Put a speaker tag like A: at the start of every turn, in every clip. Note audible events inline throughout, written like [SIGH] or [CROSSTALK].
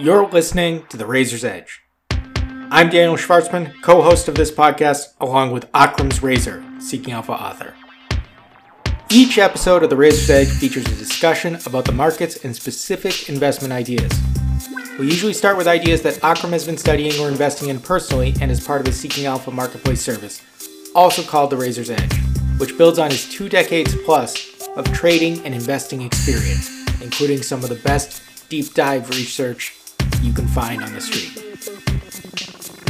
A: You're listening to The Razor's Edge. I'm Daniel Schwartzman, co host of this podcast, along with Akram's Razor, Seeking Alpha author. Each episode of The Razor's Edge features a discussion about the markets and specific investment ideas. We usually start with ideas that Akram has been studying or investing in personally and is part of his Seeking Alpha marketplace service, also called The Razor's Edge, which builds on his two decades plus of trading and investing experience, including some of the best deep dive research you can find on the street.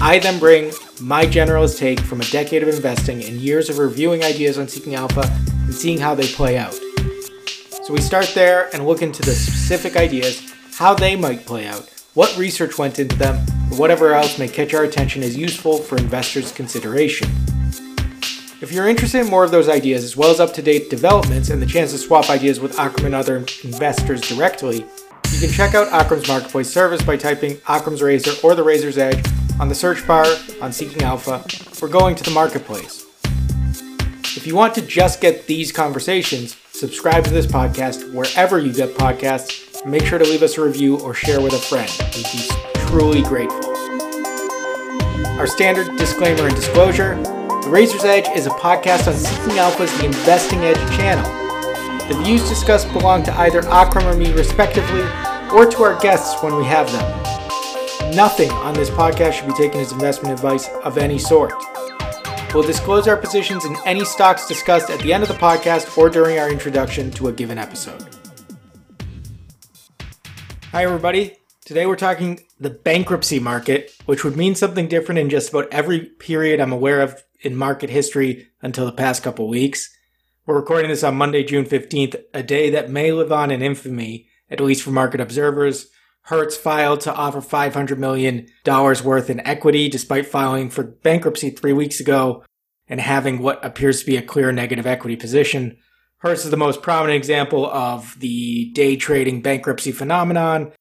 A: I then bring my generalist take from a decade of investing and years of reviewing ideas on Seeking Alpha and seeing how they play out. So we start there and look into the specific ideas, how they might play out, what research went into them, or whatever else may catch our attention as useful for investors' consideration. If you're interested in more of those ideas, as well as up to date developments and the chance to swap ideas with Akram and other investors directly, you can check out Akram's Marketplace service by typing Akram's Razor or the Razor's Edge on the search bar on Seeking Alpha or going to the marketplace. If you want to just get these conversations, subscribe to this podcast wherever you get podcasts make sure to leave us a review or share with a friend. We'd be truly grateful. Our standard disclaimer and disclosure The Razor's Edge is a podcast on Seeking Alpha's The Investing Edge channel. The views discussed belong to either Akram or me, respectively, or to our guests when we have them. Nothing on this podcast should be taken as investment advice of any sort. We'll disclose our positions in any stocks discussed at the end of the podcast or during our introduction to a given episode. Hi, everybody. Today we're talking the bankruptcy market, which would mean something different in just about every period I'm aware of in market history until the past couple weeks. We're recording this on Monday, June 15th, a day that may live on in infamy, at least for market observers. Hertz filed to offer $500 million worth in equity despite filing for bankruptcy three weeks ago and having what appears to be a clear negative equity position. Hertz is the most prominent example of the day trading bankruptcy phenomenon,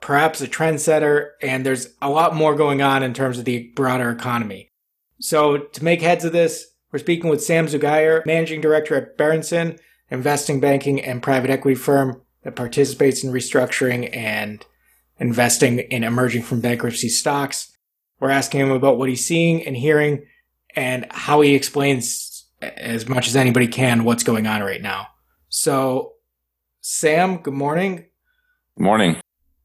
A: perhaps a trendsetter, and there's a lot more going on in terms of the broader economy. So, to make heads of this, we're speaking with Sam Zughayer, managing director at Berenson, investing banking and private equity firm that participates in restructuring and investing in emerging from bankruptcy stocks. We're asking him about what he's seeing and hearing and how he explains as much as anybody can what's going on right now. So, Sam, good morning.
B: Good morning.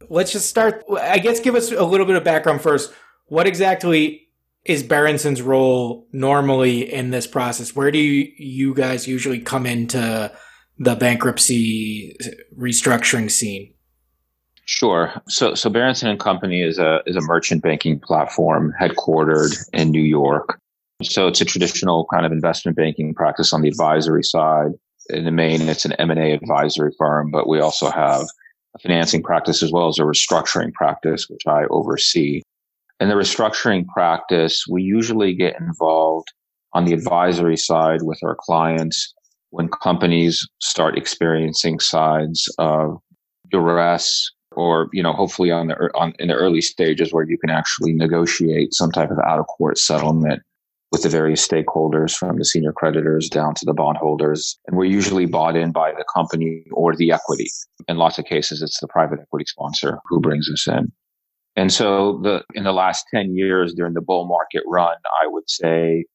A: Let's just start. I guess give us a little bit of background first. What exactly is Berenson's role normally in this process? Where do you, you guys usually come into the bankruptcy restructuring scene?
B: Sure. So, so Berenson and Company is a is a merchant banking platform headquartered in New York. So it's a traditional kind of investment banking practice on the advisory side. In the main, it's an M and A advisory firm, but we also have a financing practice as well as a restructuring practice, which I oversee. In the restructuring practice, we usually get involved on the advisory side with our clients when companies start experiencing signs of duress or you know hopefully on the on in the early stages where you can actually negotiate some type of out of court settlement with the various stakeholders from the senior creditors down to the bondholders. And we're usually bought in by the company or the equity. In lots of cases it's the private equity sponsor who brings us in and so the in the last 10 years during the bull market run i would say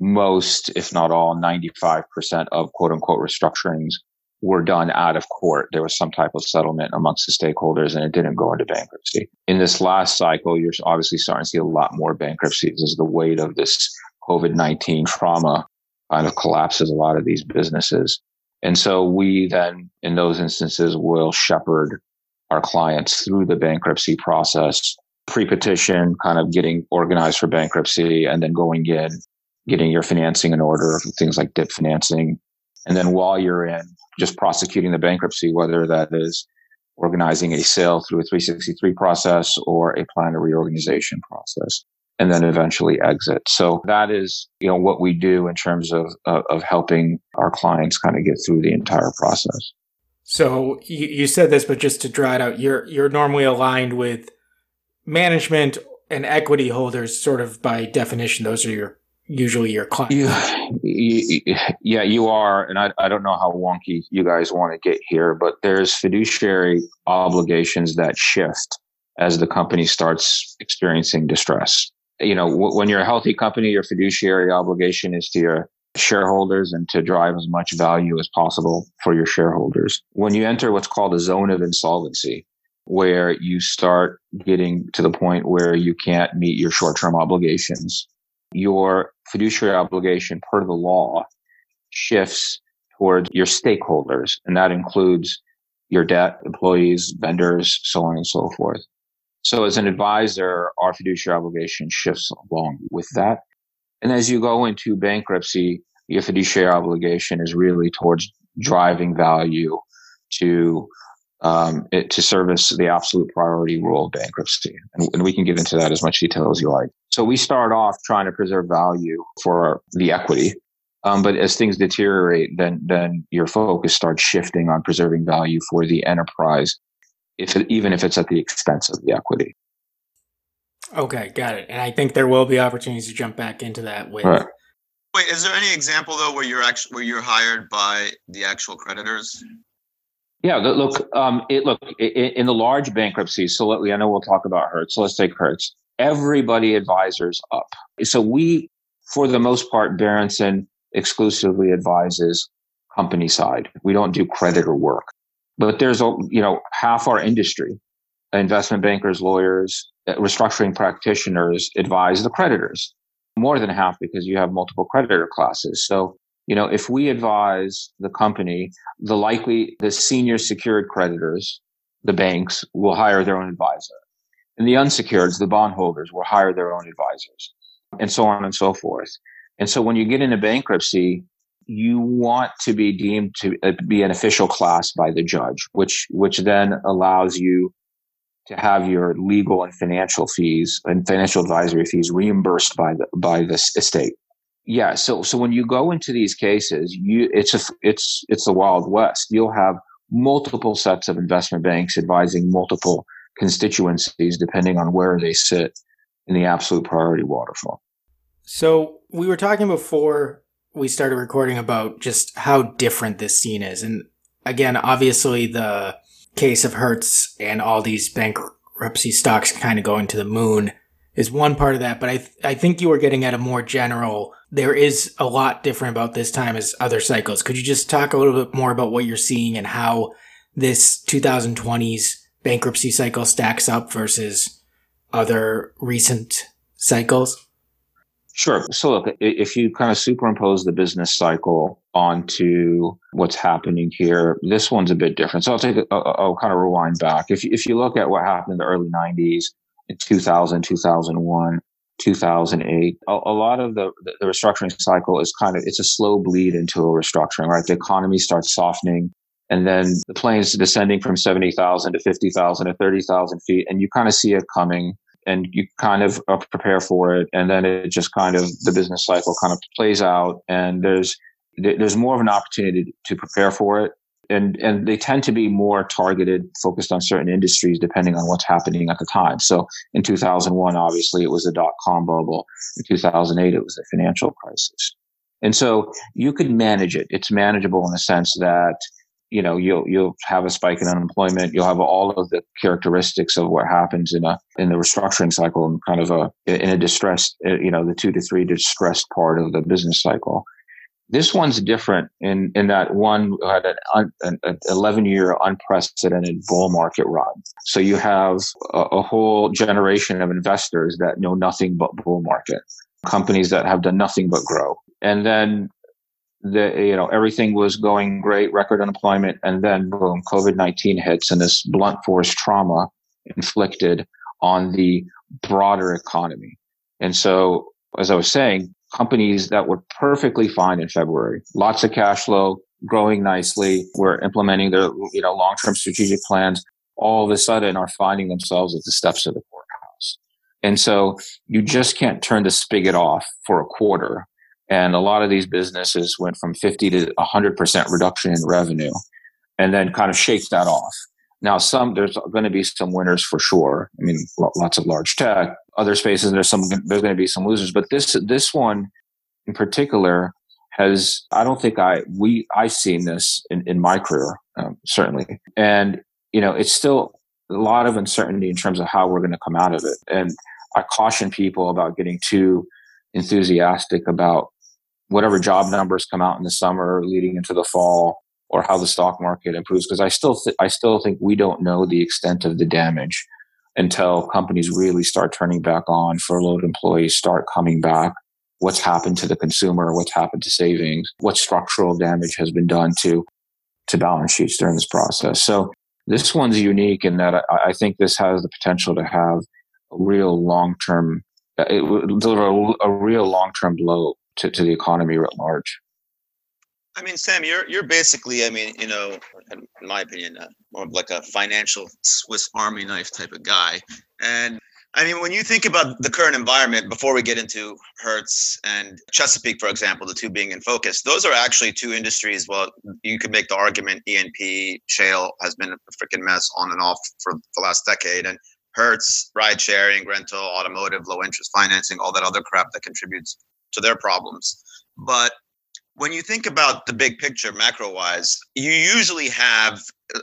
B: most if not all 95% of quote unquote restructurings were done out of court. There was some type of settlement amongst the stakeholders and it didn't go into bankruptcy. In this last cycle, you're obviously starting to see a lot more bankruptcies as the weight of this COVID 19 trauma kind of collapses a lot of these businesses. And so we then, in those instances, will shepherd our clients through the bankruptcy process, pre petition, kind of getting organized for bankruptcy, and then going in, getting your financing in order, things like DIP financing. And then while you're in, just prosecuting the bankruptcy, whether that is organizing a sale through a 363 process or a plan of reorganization process and then eventually exit. So that is, you know, what we do in terms of, of, of helping our clients kind of get through the entire process.
A: So you, you said this, but just to draw it out, you're, you're normally aligned with management and equity holders sort of by definition. Those are your usually your clients.
B: Yeah, yeah, you are, and I, I don't know how wonky you guys want to get here, but there's fiduciary obligations that shift as the company starts experiencing distress. You know, w- when you're a healthy company, your fiduciary obligation is to your shareholders and to drive as much value as possible for your shareholders. When you enter what's called a zone of insolvency, where you start getting to the point where you can't meet your short-term obligations, your fiduciary obligation per the law shifts towards your stakeholders. And that includes your debt, employees, vendors, so on and so forth. So as an advisor, our fiduciary obligation shifts along with that. And as you go into bankruptcy, your fiduciary obligation is really towards driving value to um, it, to service the absolute priority rule of bankruptcy. And, and, we can get into that as much detail as you like. So we start off trying to preserve value for the equity. Um, but as things deteriorate, then then your focus starts shifting on preserving value for the enterprise, if it, even if it's at the expense of the equity.
A: Okay, got it. And I think there will be opportunities to jump back into that with.
C: Right. Wait, is there any example though where you're actually where you're hired by the actual creditors?
B: Yeah, look, um, it look in the large bankruptcies. So let, I know we'll talk about Hertz. So let's take Hertz. Everybody advisors up. So we, for the most part, Berenson exclusively advises company side. We don't do creditor work. But there's a, you know, half our industry, investment bankers, lawyers, restructuring practitioners advise the creditors. More than half because you have multiple creditor classes. So you know, if we advise the company, the likely, the senior secured creditors, the banks will hire their own advisor. And the unsecured, the bondholders will hire their own advisors and so on and so forth. And so when you get into bankruptcy, you want to be deemed to uh, be an official class by the judge, which, which then allows you to have your legal and financial fees and financial advisory fees reimbursed by the, by the estate. Yeah so so when you go into these cases you it's a it's it's the wild west. You'll have multiple sets of investment banks advising multiple constituencies depending on where they sit in the absolute priority waterfall.
A: So we were talking before we started recording about just how different this scene is. And again obviously the case of hertz and all these bankruptcy stocks kind of going to the moon is one part of that but i th- i think you were getting at a more general there is a lot different about this time as other cycles. Could you just talk a little bit more about what you're seeing and how this 2020s bankruptcy cycle stacks up versus other recent cycles?
B: Sure. So look, if you kind of superimpose the business cycle onto what's happening here, this one's a bit different. So I'll take, a, I'll kind of rewind back. If if you look at what happened in the early '90s, in 2000, 2001, 2008. A, a lot of the, the restructuring cycle is kind of, it's a slow bleed into a restructuring, right? The economy starts softening and then the plane's descending from 70,000 to 50,000 to 30,000 feet. And you kind of see it coming and you kind of uh, prepare for it. And then it just kind of, the business cycle kind of plays out and there's, there's more of an opportunity to prepare for it and and they tend to be more targeted, focused on certain industries depending on what's happening at the time. So in 2001, obviously it was the dot com bubble. In 2008, it was the financial crisis. And so you could manage it. It's manageable in the sense that you know you'll you'll have a spike in unemployment. You'll have all of the characteristics of what happens in a in the restructuring cycle and kind of a in a distressed uh, you know the two to three distressed part of the business cycle. This one's different in, in that one had an, an 11 year unprecedented bull market run. So you have a, a whole generation of investors that know nothing but bull market, companies that have done nothing but grow. And then the, you know, everything was going great, record unemployment. And then boom, COVID-19 hits and this blunt force trauma inflicted on the broader economy. And so, as I was saying, companies that were perfectly fine in February. Lots of cash flow, growing nicely, were implementing their you know long-term strategic plans. All of a sudden, are finding themselves at the steps of the courthouse, and so you just can't turn the spigot off for a quarter. And a lot of these businesses went from 50 to 100% reduction in revenue and then kind of shake that off. Now, some there's going to be some winners for sure. I mean, lots of large tech, other spaces there's some there's going to be some losers but this this one in particular has i don't think i we i've seen this in, in my career um, certainly and you know it's still a lot of uncertainty in terms of how we're going to come out of it. And I caution people about getting too enthusiastic about whatever job numbers come out in the summer leading into the fall or how the stock market improves because I still th- I still think we don't know the extent of the damage until companies really start turning back on, furloughed employees start coming back. What's happened to the consumer? What's happened to savings? What structural damage has been done to to balance sheets during this process? So this one's unique in that I, I think this has the potential to have a real long term, deliver a, a real long term blow to, to the economy at large.
C: I mean, Sam, you're you're basically, I mean, you know, in my opinion, uh, more like a financial Swiss Army knife type of guy. And I mean, when you think about the current environment, before we get into Hertz and Chesapeake, for example, the two being in focus, those are actually two industries. Well, you could make the argument E&P shale has been a freaking mess on and off for the last decade, and Hertz, ride sharing, rental, automotive, low interest financing, all that other crap that contributes to their problems. But when you think about the big picture macro wise you usually have uh,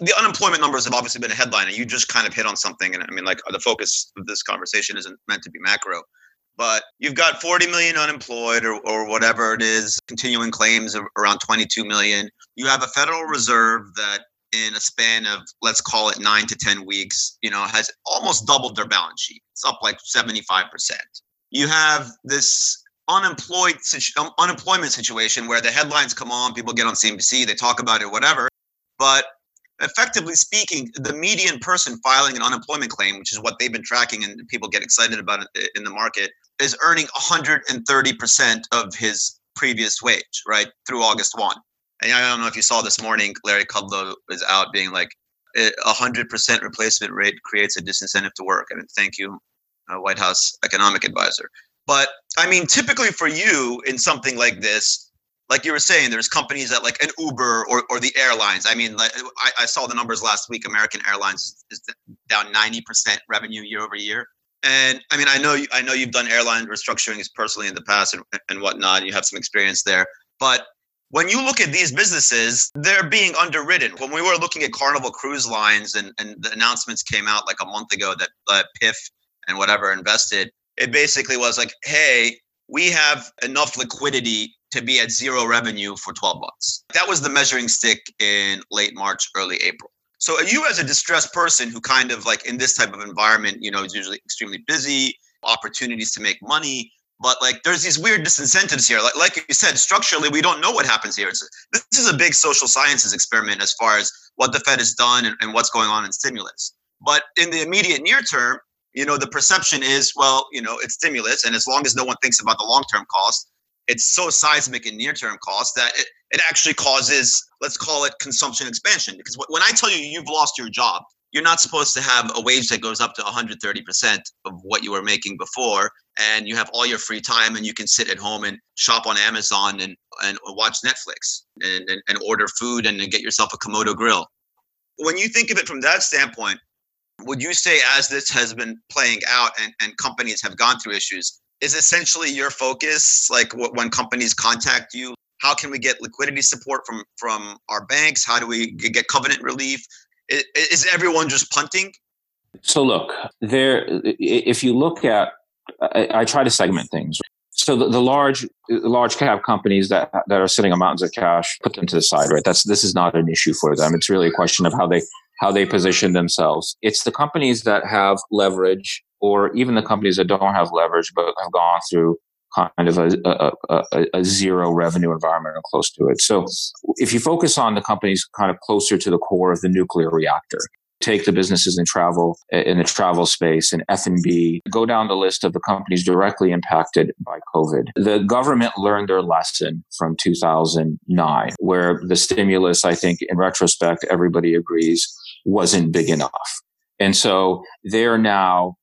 C: the unemployment numbers have obviously been a headline and you just kind of hit on something and i mean like the focus of this conversation isn't meant to be macro but you've got 40 million unemployed or, or whatever it is continuing claims of around 22 million. You have a federal reserve that in a span of let's call it 9 to 10 weeks you know has almost doubled their balance sheet. It's up like 75% you have this unemployed um, unemployment situation where the headlines come on, people get on CNBC, they talk about it, whatever. But effectively speaking, the median person filing an unemployment claim, which is what they've been tracking and people get excited about it in the market, is earning 130% of his previous wage, right, through August 1. And I don't know if you saw this morning, Larry Kudlow is out being like, a 100% replacement rate creates a disincentive to work. And thank you, uh, White House economic advisor. But I mean, typically for you in something like this, like you were saying, there's companies that like an Uber or, or the airlines. I mean, like, I, I saw the numbers last week. American Airlines is down 90% revenue year over year. And I mean, I know you, I know you've done airline restructuring personally in the past and, and whatnot. You have some experience there. But when you look at these businesses, they're being underwritten. When we were looking at Carnival Cruise Lines and, and the announcements came out like a month ago that uh, PIF and whatever invested, it basically was like, hey, we have enough liquidity to be at zero revenue for 12 months. That was the measuring stick in late March, early April. So you as a distressed person who kind of like in this type of environment, you know, is usually extremely busy, opportunities to make money, but like there's these weird disincentives here. Like like you said, structurally we don't know what happens here. It's, this is a big social sciences experiment as far as what the Fed has done and, and what's going on in stimulus. But in the immediate near term, you know the perception is well you know it's stimulus and as long as no one thinks about the long-term cost it's so seismic in near-term cost that it, it actually causes let's call it consumption expansion. Because when i tell you you've lost your job you're not supposed to have a wage that goes up to 130% of what you were making before and you have all your free time and you can sit at home and shop on amazon and, and watch netflix and, and, and order food and get yourself a komodo grill. When you think of it from that standpoint would you say as this has been playing out and, and companies have gone through issues is essentially your focus like when companies contact you how can we get liquidity support from from our banks? How do we get covenant relief? Is, is everyone just punting?
B: So look there if you look at I, I try to segment things. So the, the, large large cap companies that that are sitting on mountains of cash put them to the side right? That's this is not an issue for them. It's really a question of how they how they position themselves. It's the companies that have leverage, or even the companies that don't have leverage but have gone through kind of a, a, a, a, zero revenue environment or close to it. So if you focus on the companies kind of closer to the core of the nuclear reactor, take the businesses in travel in the travel space and F&B, go down the list of the companies directly impacted by COVID. The government learned their lesson from 2009 where the stimulus I think in retrospect everybody agrees wasn't big enough. And so they're now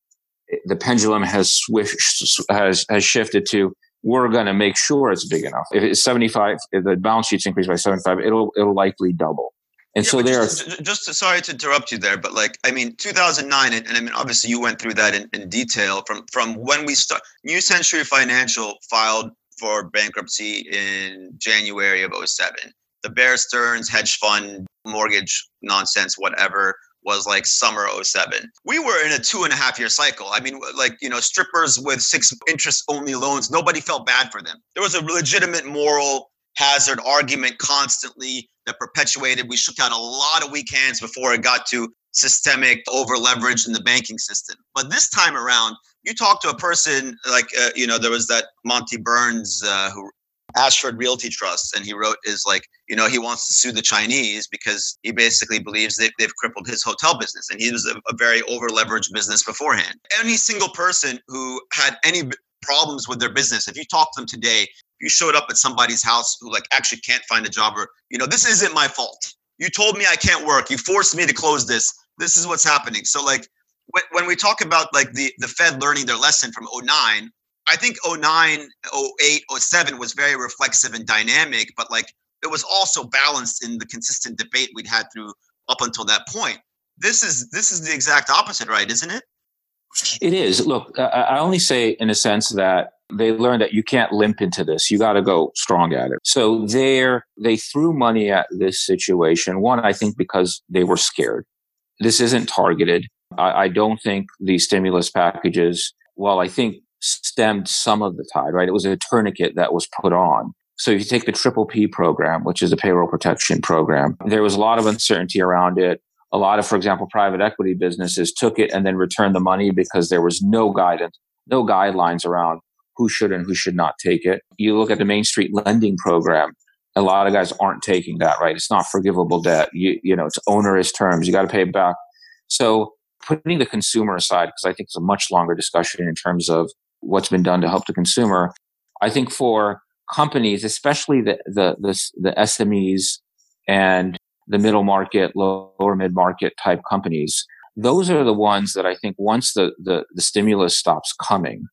B: the pendulum has switched has has shifted to we're going to make sure it's big enough. If it's 75, if the balance sheet's increased by 75, it'll it'll likely double. And yeah, so there
C: just, just to, sorry to interrupt you there, but like I mean, 2009, and, and I mean obviously you went through that in, in detail from from when we start. New Century Financial filed for bankruptcy in January of 07. The Bear Stearns hedge fund mortgage nonsense, whatever, was like summer 07. We were in a two and a half year cycle. I mean, like, you know, strippers with six interest only loans, nobody felt bad for them. There was a legitimate moral hazard argument constantly that perpetuated. We shook out a lot of weak hands before it got to systemic over leverage in the banking system. But this time around, you talk to a person like, uh, you know, there was that Monty Burns uh, who Ashford Realty Trust, and he wrote is like, you know, he wants to sue the Chinese because he basically believes they, they've crippled his hotel business, and he was a, a very over leveraged business beforehand. Any single person who had any problems with their business, if you talk to them today, you showed up at somebody's house who like actually can't find a job or you know this isn't my fault. You told me i can't work. You forced me to close this. This is what's happening. So like when, when we talk about like the the fed learning their lesson from 09 i think 09 08 07 was very reflexive and dynamic but like it was also balanced in the consistent debate we'd had through up until that point this is this is the exact opposite right isn't it
B: it is look i only say in a sense that they learned that you can't limp into this. You got to go strong at it. So there, they threw money at this situation. One, I think because they were scared. This isn't targeted. I, I don't think the stimulus packages, well, I think stemmed some of the tide, right? It was a tourniquet that was put on. So if you take the Triple P program, which is a payroll protection program, there was a lot of uncertainty around it. A lot of, for example, private equity businesses took it and then returned the money because there was no guidance, no guidelines around who should and who should not take it. You look at the Main Street lending program. A lot of guys aren't taking that, right? It's not forgivable debt. You, you know, it's onerous terms. You got to pay it back. So putting the consumer aside, because I think it's a much longer discussion in terms of what's been done to help the consumer. I think for companies, especially the, the, the, the SMEs and the middle market, lower mid market type companies, those are the ones that I think once the, the, the stimulus stops coming,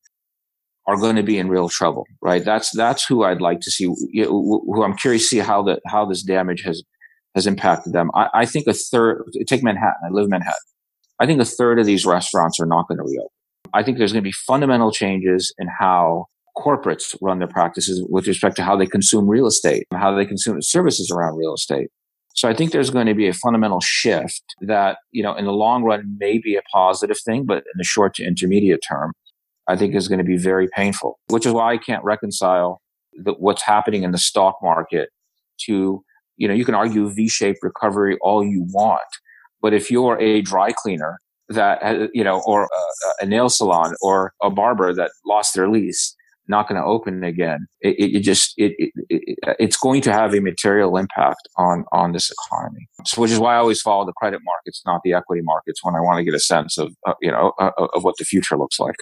B: are going to be in real trouble, right? That's that's who I'd like to see. Who I'm curious to see how that how this damage has has impacted them. I, I, think a third. Take Manhattan. I live in Manhattan. I think a third of these restaurants are not going to reopen. I think there's going to be fundamental changes in how corporates run their practices with respect to how they consume real estate, how they consume services around real estate. So I think there's going to be a fundamental shift that, you know, in the long run may be a positive thing, but in the short to intermediate term, I think is going to be very painful, which is why I can't reconcile the, what's happening in the stock market to, you know, you can argue V-shaped recovery all you want, but if you're a dry cleaner that, you know, or a, a nail salon or a barber that lost their lease, not going to open again, it, it just, it, it, it's going to have a material impact on, on this economy. So, which is why I always follow the credit markets, not the equity markets when I want to get a sense of, uh, you know, uh, of what the future looks like.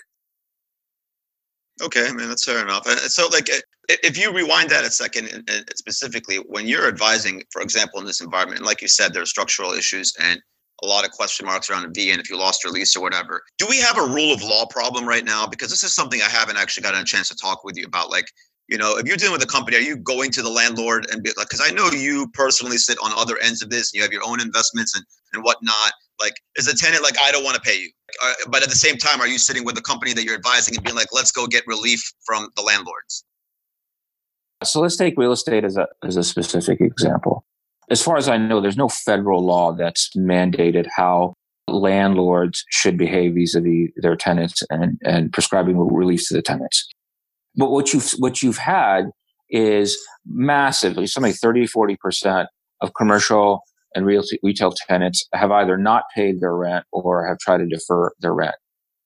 C: Okay, I mean that's fair enough. And so, like, if you rewind that a second, specifically when you're advising, for example, in this environment, like you said, there are structural issues and a lot of question marks around a V and if you lost your lease or whatever. Do we have a rule of law problem right now? Because this is something I haven't actually gotten a chance to talk with you about. Like, you know, if you're dealing with a company, are you going to the landlord and be like, because I know you personally sit on other ends of this, and you have your own investments and and whatnot. Like, is a tenant like, I don't want to pay you? Uh, but at the same time, are you sitting with the company that you're advising and being like, let's go get relief from the landlords?
B: So let's take real estate as a as a specific example. As far as I know, there's no federal law that's mandated how landlords should behave vis-a-vis their tenants and, and prescribing relief to the tenants. But what you've what you've had is massively, something 30, 40% of commercial and real retail tenants have either not paid their rent or have tried to defer their rent.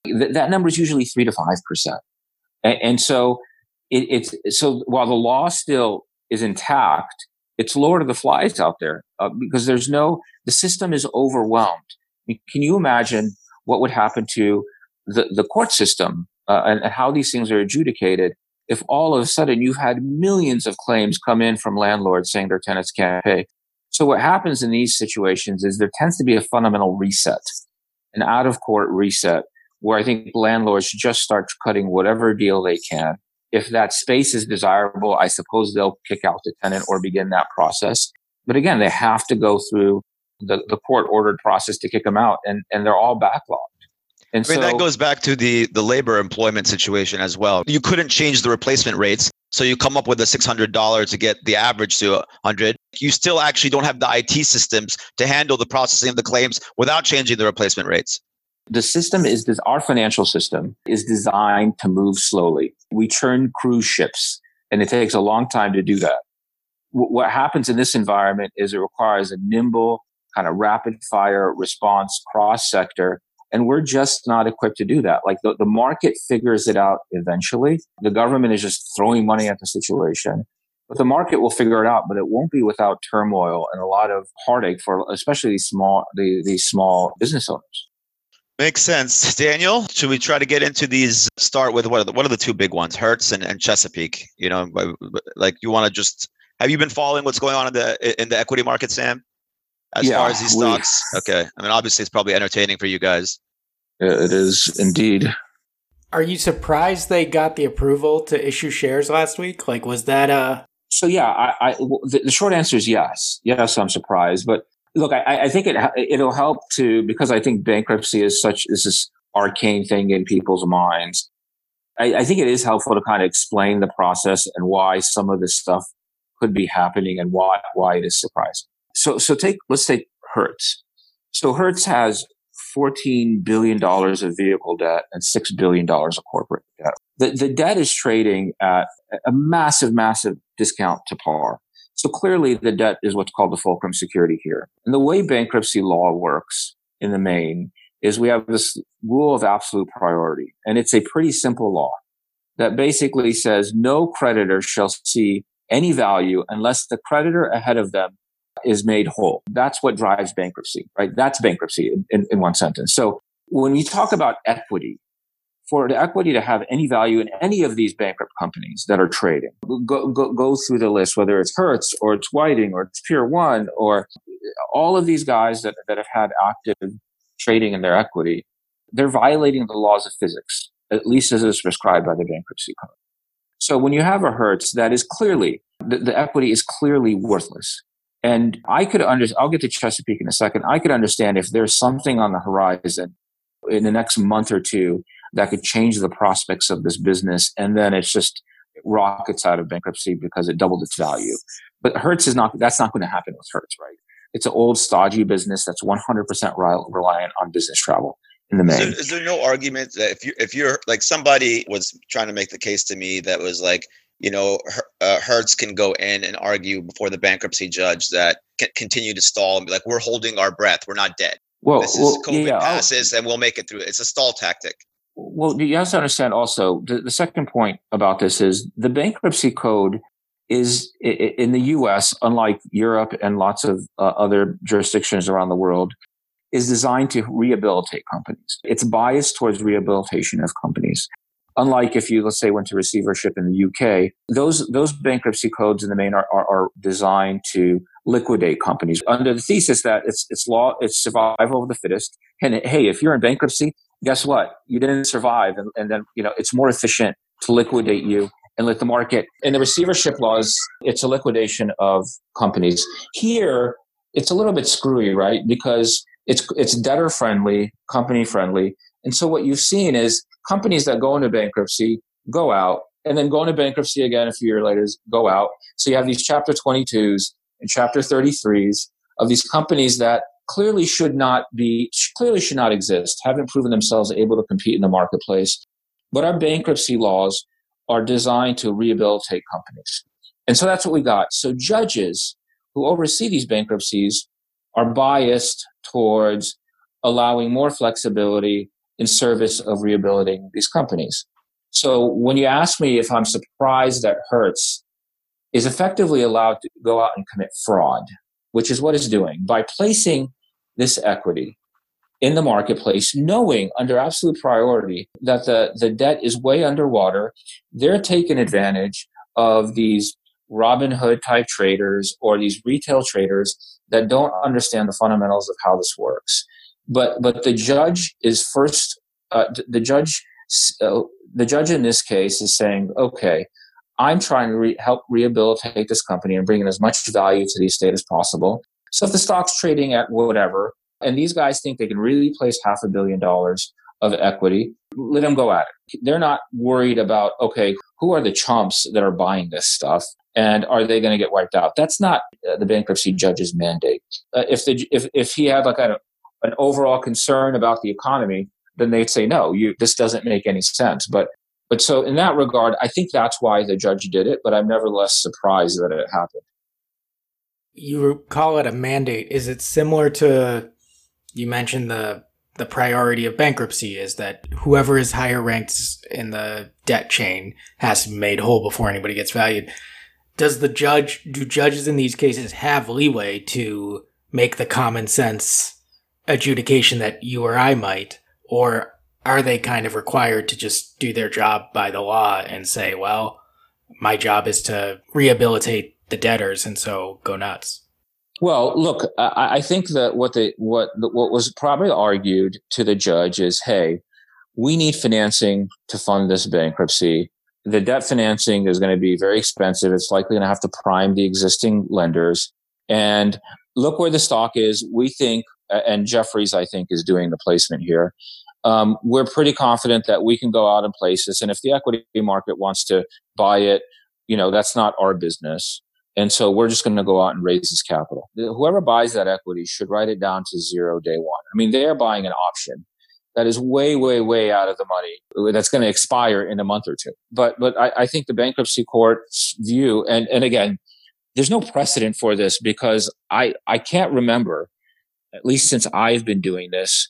B: Th- that number is usually three to five percent, and, and, so it, it's so while the law still is intact, it's Lord of the Flies out there uh, because there's no the system is overwhelmed. Can you imagine what would happen to the, the court system uh, and, and how these things are adjudicated if all of a sudden you've had millions of claims come in from landlords saying their tenants can't pay? So what happens in these situations is there tends to be a fundamental reset, an out of court reset where I think landlords just start cutting whatever deal they can. If that space is desirable, I suppose they'll kick out the tenant or begin that process. But again, they have to go through the, the court ordered process to kick them out and, and they're all backlogged.
D: And I mean, so, that goes back to the, the labor employment situation as well. You couldn't change the replacement rates So you come up with a $600 to get the average to 100. You still actually don't have the IT systems to handle the processing of the claims without changing the replacement rates.
B: The system is this, our financial system is designed to move slowly. We churn cruise ships and it takes a long time to do that. what happens in this environment is it requires a nimble, kind of rapid fire response cross sector. And we're just not equipped to do that. Like the, the market figures it out eventually. The government is just throwing money at the situation. But the market will figure it out, but it won't be without turmoil and a lot of heartache for especially these small the, these small business owners.
D: Makes sense. Daniel, should we try to get into these? Start with what are the, what are the two big ones, Hertz and, and Chesapeake? You know, like you want to just have you been following what's going on in the in the equity market, Sam? As yeah, far as these stocks, we, okay. I mean, obviously, it's probably entertaining for you guys.
B: It is indeed.
A: Are you surprised they got the approval to issue shares last week? Like, was that a
B: so yeah, I, I the, the, short answer is yes. Yes, I'm surprised, but look, I, I think it it'll help to because I think bankruptcy is such is this arcane thing in people's minds. I, I think it is helpful to kind of explain the process and why some of this stuff could be happening and why why it is surprising. So so take let's take Hertz. So Hertz has $14 billion of vehicle debt and $6 billion of corporate debt. The, the debt is trading at a massive, massive discount to par. So clearly the debt is what's called the fulcrum security here. And the way bankruptcy law works in the main is we have this rule of absolute priority. And it's a pretty simple law that basically says no creditor shall see any value unless the creditor ahead of them is made whole. That's what drives bankruptcy, right? That's bankruptcy in, in, in one sentence. So when we talk about equity, for the equity to have any value in any of these bankrupt companies that are trading. Go, go, go through the list, whether it's Hertz or it's Whiting or it's Pier One or all of these guys that, that have had active trading in their equity, they're violating the laws of physics, at least as is prescribed by the bankruptcy code. So when you have a Hertz that is clearly, the, the equity is clearly worthless. And I could understand, I'll get to Chesapeake in a second. I could understand if there's something on the horizon in the next month or two that could change the prospects of this business. And then it's just it rockets out of bankruptcy because it doubled its value. But Hertz is not, that's not going to happen with Hertz, right? It's an old stodgy business that's 100% reliant on business travel in the main. So
C: is there no argument that if you if you're like somebody was trying to make the case to me that was like you know uh, Hertz can go in and argue before the bankruptcy judge that can continue to stall and be like we're holding our breath we're not dead. Well, this is well, COVID yeah, passes I'll, and we'll make it through. It's a stall tactic.
B: Well, you have to understand also the, the second point about this is the bankruptcy code is in the US, unlike Europe and lots of uh, other jurisdictions around the world, is designed to rehabilitate companies. It's biased towards rehabilitation of companies. Unlike if you, let's say, went to receivership in the UK, those, those bankruptcy codes in the main are, are, are designed to liquidate companies under the thesis that it's, it's law, it's survival of the fittest. And hey, if you're in bankruptcy, guess what? You didn't survive. And, and then, you know, it's more efficient to liquidate you and let the market. In the receivership laws, it's a liquidation of companies. Here, it's a little bit screwy, right? Because it's it's debtor friendly, company friendly, and so what you've seen is companies that go into bankruptcy go out, and then go into bankruptcy again a few years later go out. So you have these Chapter 22s and Chapter 33s of these companies that clearly should not be clearly should not exist haven't proven themselves able to compete in the marketplace. But our bankruptcy laws are designed to rehabilitate companies. And so that's what we got. So judges who oversee these bankruptcies are biased towards allowing more flexibility in service of rehabilitating these companies. So when you ask me if i'm surprised that hertz is effectively allowed to go out and commit fraud which is what it's doing by placing this equity in the marketplace, knowing under absolute priority that the, the debt is way underwater. They're taking advantage of these Robin Hood type traders or these retail traders that don't understand the fundamentals of how this works. But, but the judge is first, uh, the judge, uh, the judge in this case is saying, okay, I'm trying to re- help rehabilitate this company and bring in as much value to the estate as possible. So if the stock's trading at whatever, and these guys think they can really place half a billion dollars of equity, let them go at it. They're not worried about, okay, who are the chumps that are buying this stuff? And are they going to get wiped out? That's not uh, the bankruptcy judge's mandate. Uh, if, the, if, if he had like a, an overall concern about the economy, then they'd say, no, you, this doesn't make any sense. But, but so in that regard, I think that's why the judge did it, but I'm nevertheless surprised that it happened.
A: You call it a mandate. Is it similar to, you mentioned the the priority of bankruptcy is that whoever is higher ranked in the debt chain has to be made whole before anybody gets valued. Does the judge, do judges in these cases have leeway to make the common sense adjudication that you or I might? Or are they kind of required to just do their job by the law and say, well, my job is to rehabilitate the debtors and so go nuts?
B: Well, look, I, I think that what the what what was probably argued to the judge is, hey, we need financing to fund this bankruptcy. The debt financing is going to be very expensive. It's likely going to have to prime the existing lenders. And look where the stock is. We think, and Jefferies, I think, is doing the placement here. Um, we're pretty confident that we can go out and place this. And if the equity market wants to buy it, you know, that's not our business. And so we're just going to go out and raise this capital. Whoever buys that equity should write it down to zero day one. I mean, they're buying an option that is way, way, way out of the money. Uh, that's going to expire in a month or two. But, but I, I think the bankruptcy court's view, and, and again, there's no precedent for this because I, I can't remember, at least since I've been doing this,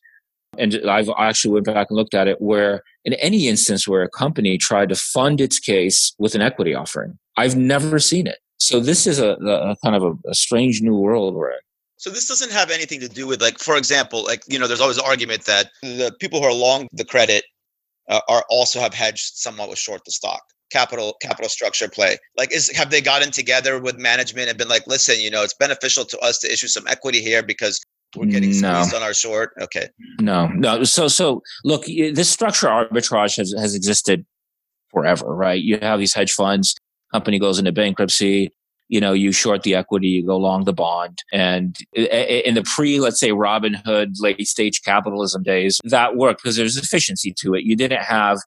B: and I've actually went back and looked at it where in any instance where a company tried to fund its case with an equity offering. I've never seen it. So this is a, a kind of a, a, strange new world we're in.
C: So this doesn't have anything to do with like, for example, like you know, there's always an argument that the people who are long the credit uh, are also have hedged somewhat with short the stock. Capital capital structure play. Like, is have they gotten together with management and been like, listen, you know, it's beneficial to us to issue some equity here because we're getting squeezed no. on our short. Okay.
B: No, no. So so look, this structure arbitrage has has existed forever, right? You have these hedge funds company goes into bankruptcy you know you short the equity you go long the bond. And in the pre let's say robinhood late stage capitalism days that worked because there's efficiency to it. You didn't have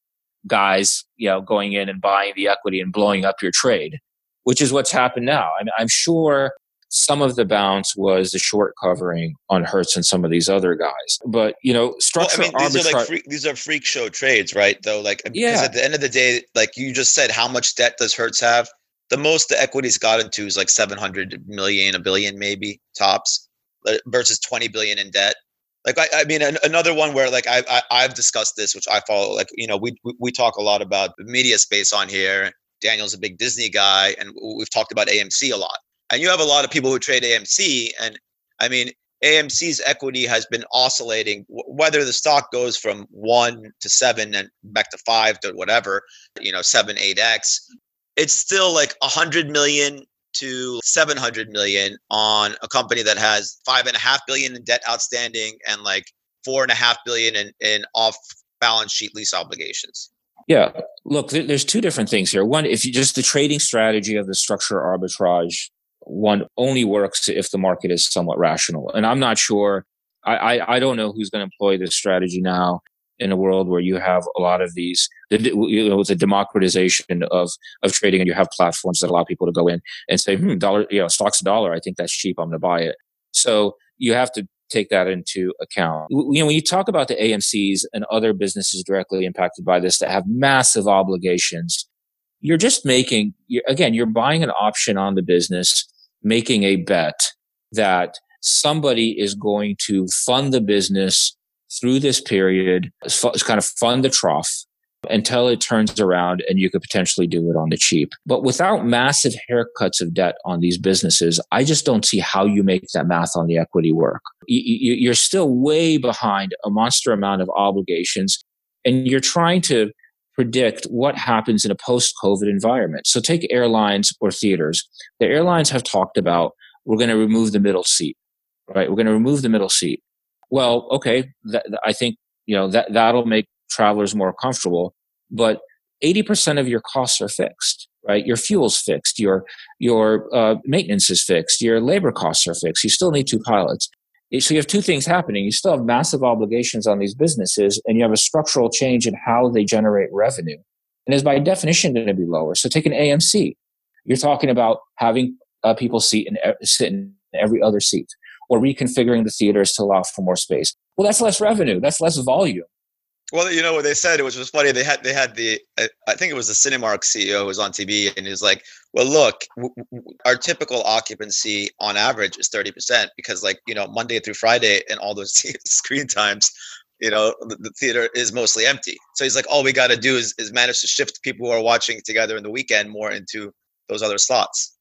B: guys you know going in and buying the equity and blowing up your trade which is what's happened now. I mean, i'm sure some of the bounce was the short covering on Hertz and some of these other guys. But you know, structure. Well, I
C: mean, these are like freak, these are freak show trades, right? Though, like, yeah. at the end of the day, like you just said, how much debt does Hertz have? The most the equity's gotten to is like seven hundred million, a billion, maybe tops, uh, versus twenty billion in debt. Like I, I mean, an, another one where like I, I have discussed this, which I follow. Like you know, we we talk a lot about the media space on here. Daniel's a big Disney guy, and we've talked about AMC a lot and you have a lot of people who trade AMC. And I mean, AMC's equity has been oscillating, whether the stock goes from one to seven and back to five to whatever, you know, seven, eight X. It's still like a hundred million to 700 million on a company that has five and a half billion in debt outstanding and like four and a half billion in, in off balance sheet lease obligations.
B: Yeah. Look, there's two different things here. One, if you just the trading strategy of the structure arbitrage one only works if the market is somewhat rational. And I'm not sure. I, I, I don't know who's going to employ this strategy now in a world where you have a lot of these, you know, the democratization of of trading, and you have platforms that allow people to go in and say, "Hmm, dollar, you know, stock's a dollar. I think that's cheap. I'm going to buy it." So you have to take that into account. You know, when you talk about the AMC's and other businesses directly impacted by this that have massive obligations, you're just making, again, you're buying an option on the business making a bet that somebody is going to fund the business through this period, it's kind of fund the trough until it turns around and you could potentially do it on the cheap. But without massive haircuts of debt on these businesses, I just don't see how you make that math on the equity work. You're still way behind a monster amount of obligations and you're trying to predict what happens in a post COVID environment. So take airlines or theaters. The airlines have talked about we're going to remove the middle seat, right? We're going to remove the middle seat. Well, okay, that, I think you know that that'll make travelers more comfortable, but 80% of your costs are fixed, right? Your fuel's fixed, your your uh, maintenance is fixed, your labor costs are fixed. You still need two pilots. So you have two things happening. You still have massive obligations on these businesses, and you have a structural change in how they generate revenue. And is by definition going to be lower. So take an AMC. You're talking about having uh, people seat in, sit in every other seat or reconfiguring the theaters to allow for more space. Well, that's less revenue. That's less volume.
C: Well, you know what they said, which was funny. They had they had the I think it was the Cinemark CEO who was on TV, and he was like, "Well, look, w- w- our typical occupancy on average is thirty percent because, like, you know, Monday through Friday and all those [LAUGHS] screen times, you know, the, the, theater is mostly empty. So he's like, all we got to do is is manage to shift people who are watching together in the weekend more into those other slots."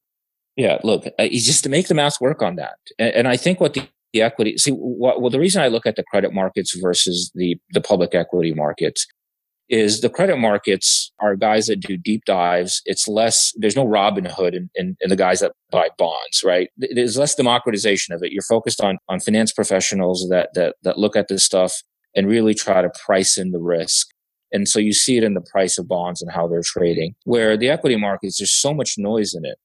B: Yeah, look, uh, just to make the math work on that, and, and I think what the the equity. See, well, the reason I look at the credit markets versus the the public equity markets is the credit markets are guys that do deep dives. It's less. There's no Robin Hood in, in, in the guys that buy bonds, right? There's less democratization of it. You're focused on on finance professionals that that that look at this stuff and really try to price in the risk. And so you see it in the price of bonds and how they're trading. Where the equity markets, there's so much noise in it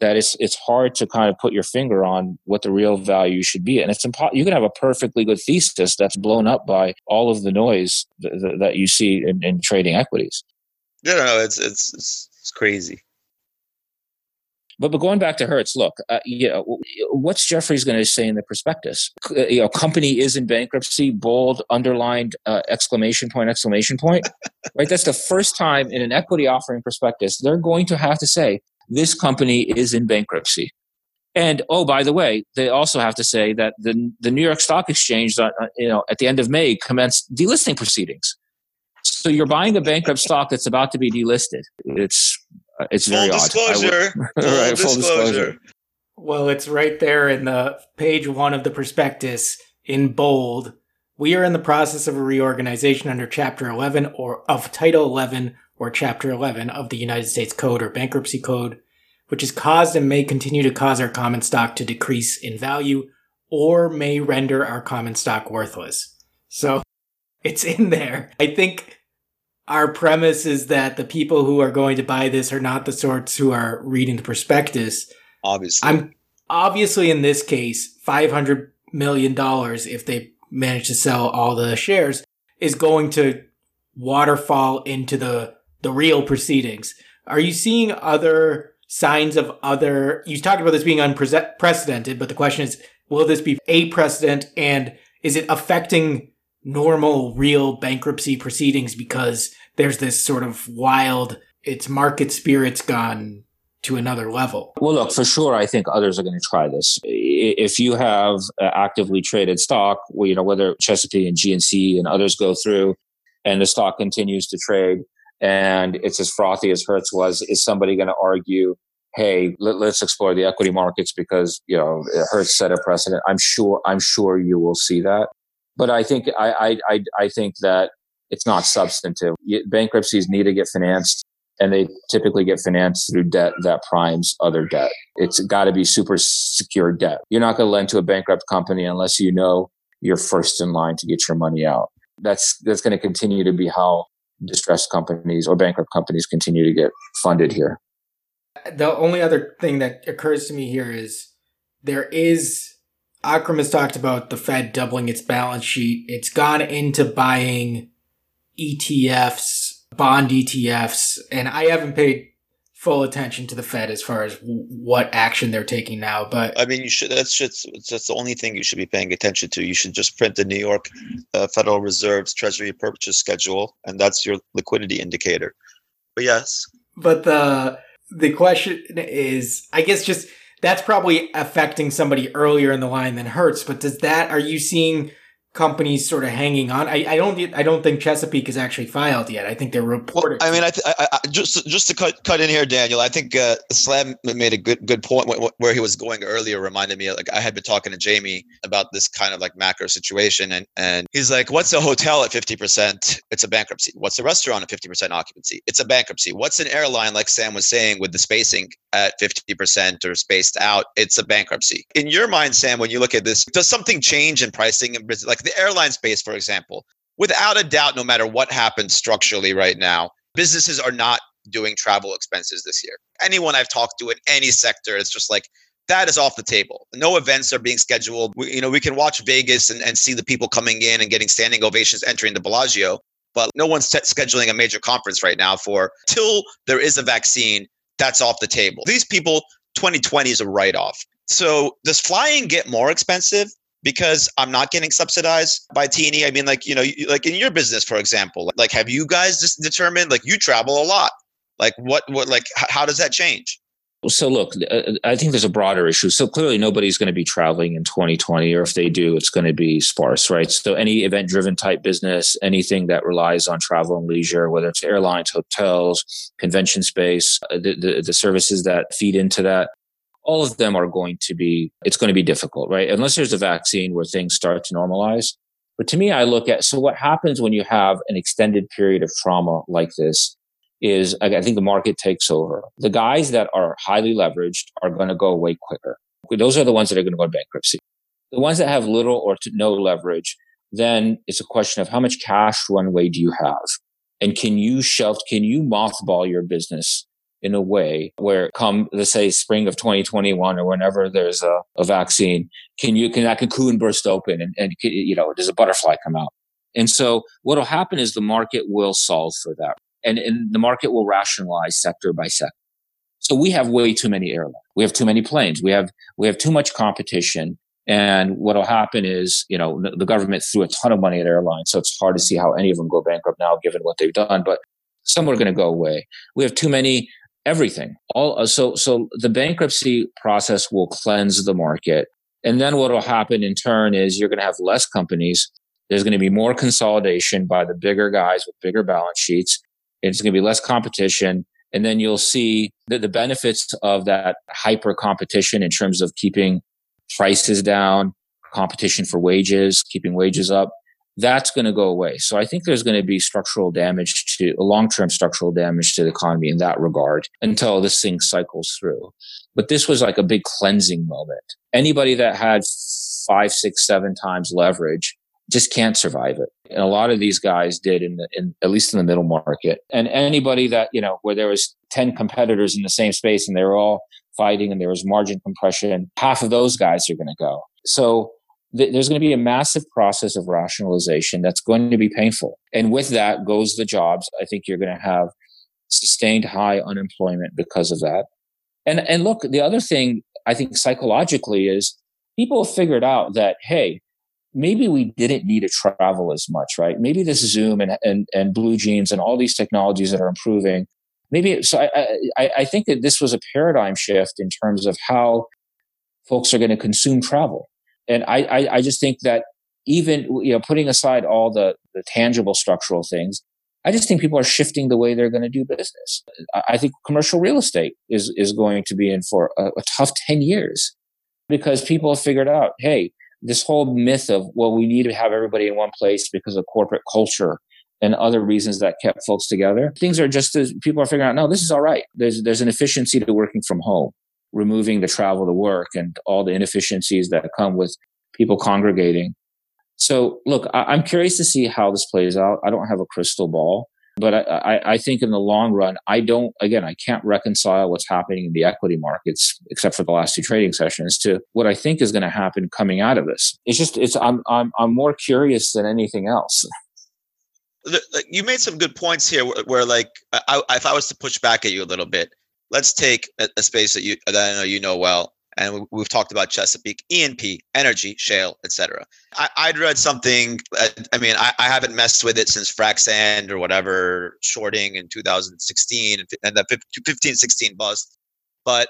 B: that it's it's hard to kind of put your finger on what the real value should be and it's impossible you can have a perfectly good thesis that's blown up by all of the noise th- th- that you see in, in, trading equities
C: no no it's it's it's, it's crazy
B: but, but going back to Hertz, look, uh, you know, what's Jefferies going to say in the prospectus? Uh, you know, company is in bankruptcy, bold, underlined, uh, exclamation point, exclamation point. right? That's the first time in an equity offering prospectus they're going to have to say this company is in bankruptcy. And oh, by the way, they also have to say that the the New York Stock Exchange, uh, uh, you know, at the end of May, commenced delisting proceedings. So you're buying a bankrupt stock that's about to be delisted. It's uh, it's
C: full
B: very
C: disclosure.
B: odd. [LAUGHS]
C: Full, right, full disclosure.
A: Well, it's right there in the page one of the prospectus in bold. We are in the process of a reorganization under Chapter 11 or of Title 11 or Chapter 11 of the United States Code or Bankruptcy Code, which has caused and may continue to cause our common stock to decrease in value or may render our common stock worthless. So [LAUGHS] it's in there. I think our premise is that the people who are going to buy this are not the sorts who are reading the prospectus.
C: Obviously.
A: I'm obviously in this case, $500 million if they manage to sell all the shares is going to waterfall into the the real proceedings. Are you seeing other signs of other? You talked about this being unprecedented, but the question is, will this be a precedent, and is it affecting normal, real bankruptcy proceedings because there's this sort of wild, it's market spirits gone to another level.
B: Well, look, for sure, I think others are going to try this. If you have uh, actively traded stock, you know, whether Chesapeake and GNC and others go through and the stock continues to trade, and it's as frothy as Hertz was, is somebody going to argue, hey, let, us explore the equity markets because you know Hertz set a precedent? I'm sure. I'm sure you will see that, but I think I I I think that it's not substantive. Bankruptcies need to get financed. And they typically get financed through debt that primes other debt. It's got to be super secure debt. You're not going to lend to a bankrupt company unless you know you're first in line to get your money out. That's that's going to continue to be how distressed companies or bankrupt companies continue to get funded here.
A: The only other thing that occurs to me here is there is Akram has talked about the Fed doubling its balance sheet. It's gone into buying ETFs, bond ETFs, and I haven't paid full attention to the Fed as far as w- what action they're taking now. But
C: I mean, you should. That's just that's the only thing you should be paying attention to. You should just print the New York uh, Federal Reserve's Treasury purchase schedule, and that's your liquidity indicator. But yes.
A: But the the question is, I guess, just that's probably affecting somebody earlier in the line than Hertz. But does that? Are you seeing? Companies sort of hanging on. I, I don't I don't think Chesapeake is actually filed yet. I think they're reported.
C: Well, I mean, I, th- I, I, just just to cut cut in here, Daniel. I think uh, Sam made a good good point where he was going earlier. Reminded me like I had been talking to Jamie about this kind of like macro situation, and and he's like, "What's a hotel at fifty percent? It's a bankruptcy. What's a restaurant at fifty percent occupancy? It's a bankruptcy. What's an airline like Sam was saying with the spacing at fifty percent or spaced out? It's a bankruptcy. In your mind, Sam, when you look at this, does something change in pricing? Like the airline space, for example, without a doubt, no matter what happens structurally right now, businesses are not doing travel expenses this year. Anyone I've talked to in any sector, it's just like that is off the table. No events are being scheduled. We, you know, we can watch Vegas and, and see the people coming in and getting standing ovations entering the Bellagio, but no one's t- scheduling a major conference right now for till there is a vaccine. That's off the table. These people, 2020 is a write off. So does flying get more expensive? because I'm not getting subsidized by T&E. I mean, like, you know, like in your business, for example, like, have you guys just determined, like, you travel a lot? Like, what, what, like, how does that change?
B: So look, uh, I think there's a broader issue. So clearly nobody's going to be traveling in 2020, or if they do, it's going to be sparse, right? So any event driven type business, anything that relies on travel and leisure, whether it's airlines, hotels, convention space, uh, the, the, the services that feed into that, all of them are going to be, it's going to be difficult, right? Unless there's a vaccine where things start to normalize. But to me, I look at, so what happens when you have an extended period of trauma like this? Is I think the market takes over. The guys that are highly leveraged are going to go away quicker. Those are the ones that are going to go to bankruptcy. The ones that have little or no leverage, then it's a question of how much cash runway do you have? And can you shelf, can you mothball your business in a way where come, let's say spring of 2021 or whenever there's a, a vaccine, can you, can that cocoon burst open and, and, you know, does a butterfly come out? And so what will happen is the market will solve for that and, and the market will rationalize sector by sector. So we have way too many airlines. We have too many planes. We have, we have too much competition. And what'll happen is, you know, the government threw a ton of money at airlines. So it's hard to see how any of them go bankrupt now, given what they've done, but some are going to go away. We have too many everything. All, uh, so, so the bankruptcy process will cleanse the market. And then what will happen in turn is you're going to have less companies. There's going to be more consolidation by the bigger guys with bigger balance sheets. It's going to be less competition. And then you'll see that the benefits of that hyper competition in terms of keeping prices down, competition for wages, keeping wages up, that's going to go away. So I think there's going to be structural damage to long-term structural damage to the economy in that regard until this thing cycles through. But this was like a big cleansing moment. Anybody that had five, six, seven times leverage just can't survive it. And a lot of these guys did in the, in, at least in the middle market. And anybody that, you know, where there was 10 competitors in the same space and they were all fighting and there was margin compression, half of those guys are going to go. So th- there's going to be a massive process of rationalization that's going to be painful. And with that goes the jobs. I think you're going to have sustained high unemployment because of that. And, and look, the other thing I think psychologically is people have figured out that, hey, maybe we didn't need to travel as much, right? Maybe this Zoom and, and, and BlueJeans and all these technologies that are improving, maybe, so I, I, I think that this was a paradigm shift in terms of how folks are going to consume travel. And I, I, I just think that even, you know, putting aside all the, the tangible structural things, I just think people are shifting the way they're going to do business. I think commercial real estate is, is going to be in for a, a tough 10 years because people have figured out, hey, this whole myth of well we need to have everybody in one place because of corporate culture and other reasons that kept folks together. Things are just as people are figuring out no this is all right. There's there's an efficiency to working from home removing the travel to work and all the inefficiencies that come with people congregating. So look I, i'm curious to see how this plays out. I don't have a crystal ball but I, I, think in the long run, I don't, again, I can't reconcile what's happening in the equity markets, except for the last two trading sessions, to what I think is going to happen coming out of this. It's just, it's, I'm, I'm, I'm more curious than anything else.
C: You made some good points here where, where like, I, if I was to push back at you a little bit, let's take a, a space that you, that I know you know well, and we've talked about Chesapeake, E&P, energy, shale, etc. I'd read something. I mean, I, I, haven't messed with it since frac sand or whatever shorting in 2016 and the 15, 16 bust. But